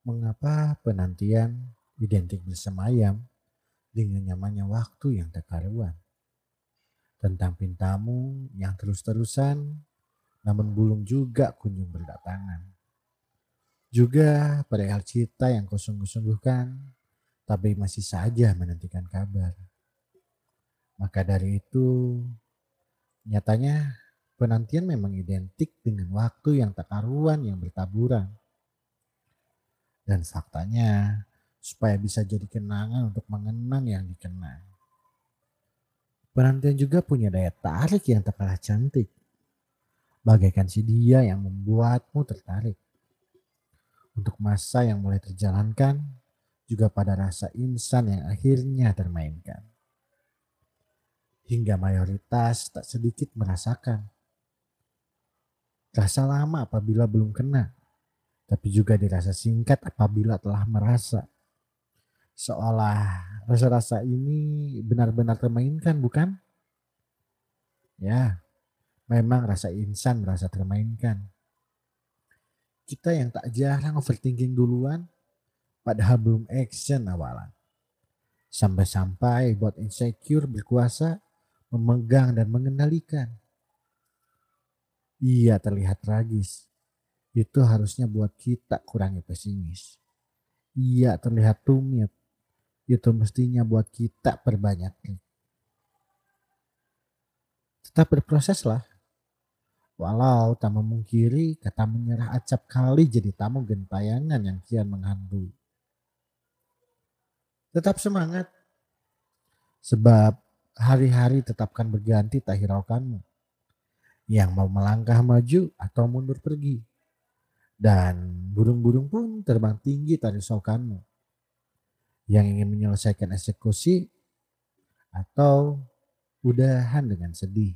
Mengapa penantian identik bersemayam dengan nyamannya waktu yang tak karuan? Tentang pintamu yang terus-terusan namun belum juga kunjung berdatangan. Juga perihal cita yang kau sungguh-sungguhkan tapi masih saja menantikan kabar. Maka dari itu, nyatanya penantian memang identik dengan waktu yang tak karuan yang bertaburan. Dan faktanya, supaya bisa jadi kenangan untuk mengenang yang dikenang. Penantian juga punya daya tarik yang tak kalah cantik. Bagaikan si dia yang membuatmu tertarik. Untuk masa yang mulai terjalankan, juga pada rasa insan yang akhirnya termainkan. Hingga mayoritas tak sedikit merasakan. Rasa lama apabila belum kena, tapi juga dirasa singkat apabila telah merasa. Seolah rasa-rasa ini benar-benar termainkan, bukan? Ya, memang rasa insan merasa termainkan. Kita yang tak jarang overthinking duluan, padahal belum action awalan. Sampai-sampai buat insecure berkuasa, memegang dan mengendalikan. Iya terlihat tragis. Itu harusnya buat kita kurangi pesimis. Iya terlihat tumit. Itu mestinya buat kita perbanyak Tetap berproses lah. Walau tak memungkiri kata menyerah acap kali jadi tamu gentayangan yang kian menghantui. Tetap semangat. Sebab hari-hari tetapkan berganti tak hiraukanmu. Yang mau melangkah maju atau mundur pergi. Dan burung-burung pun terbang tinggi tak risaukanmu. Yang ingin menyelesaikan eksekusi atau udahan dengan sedih.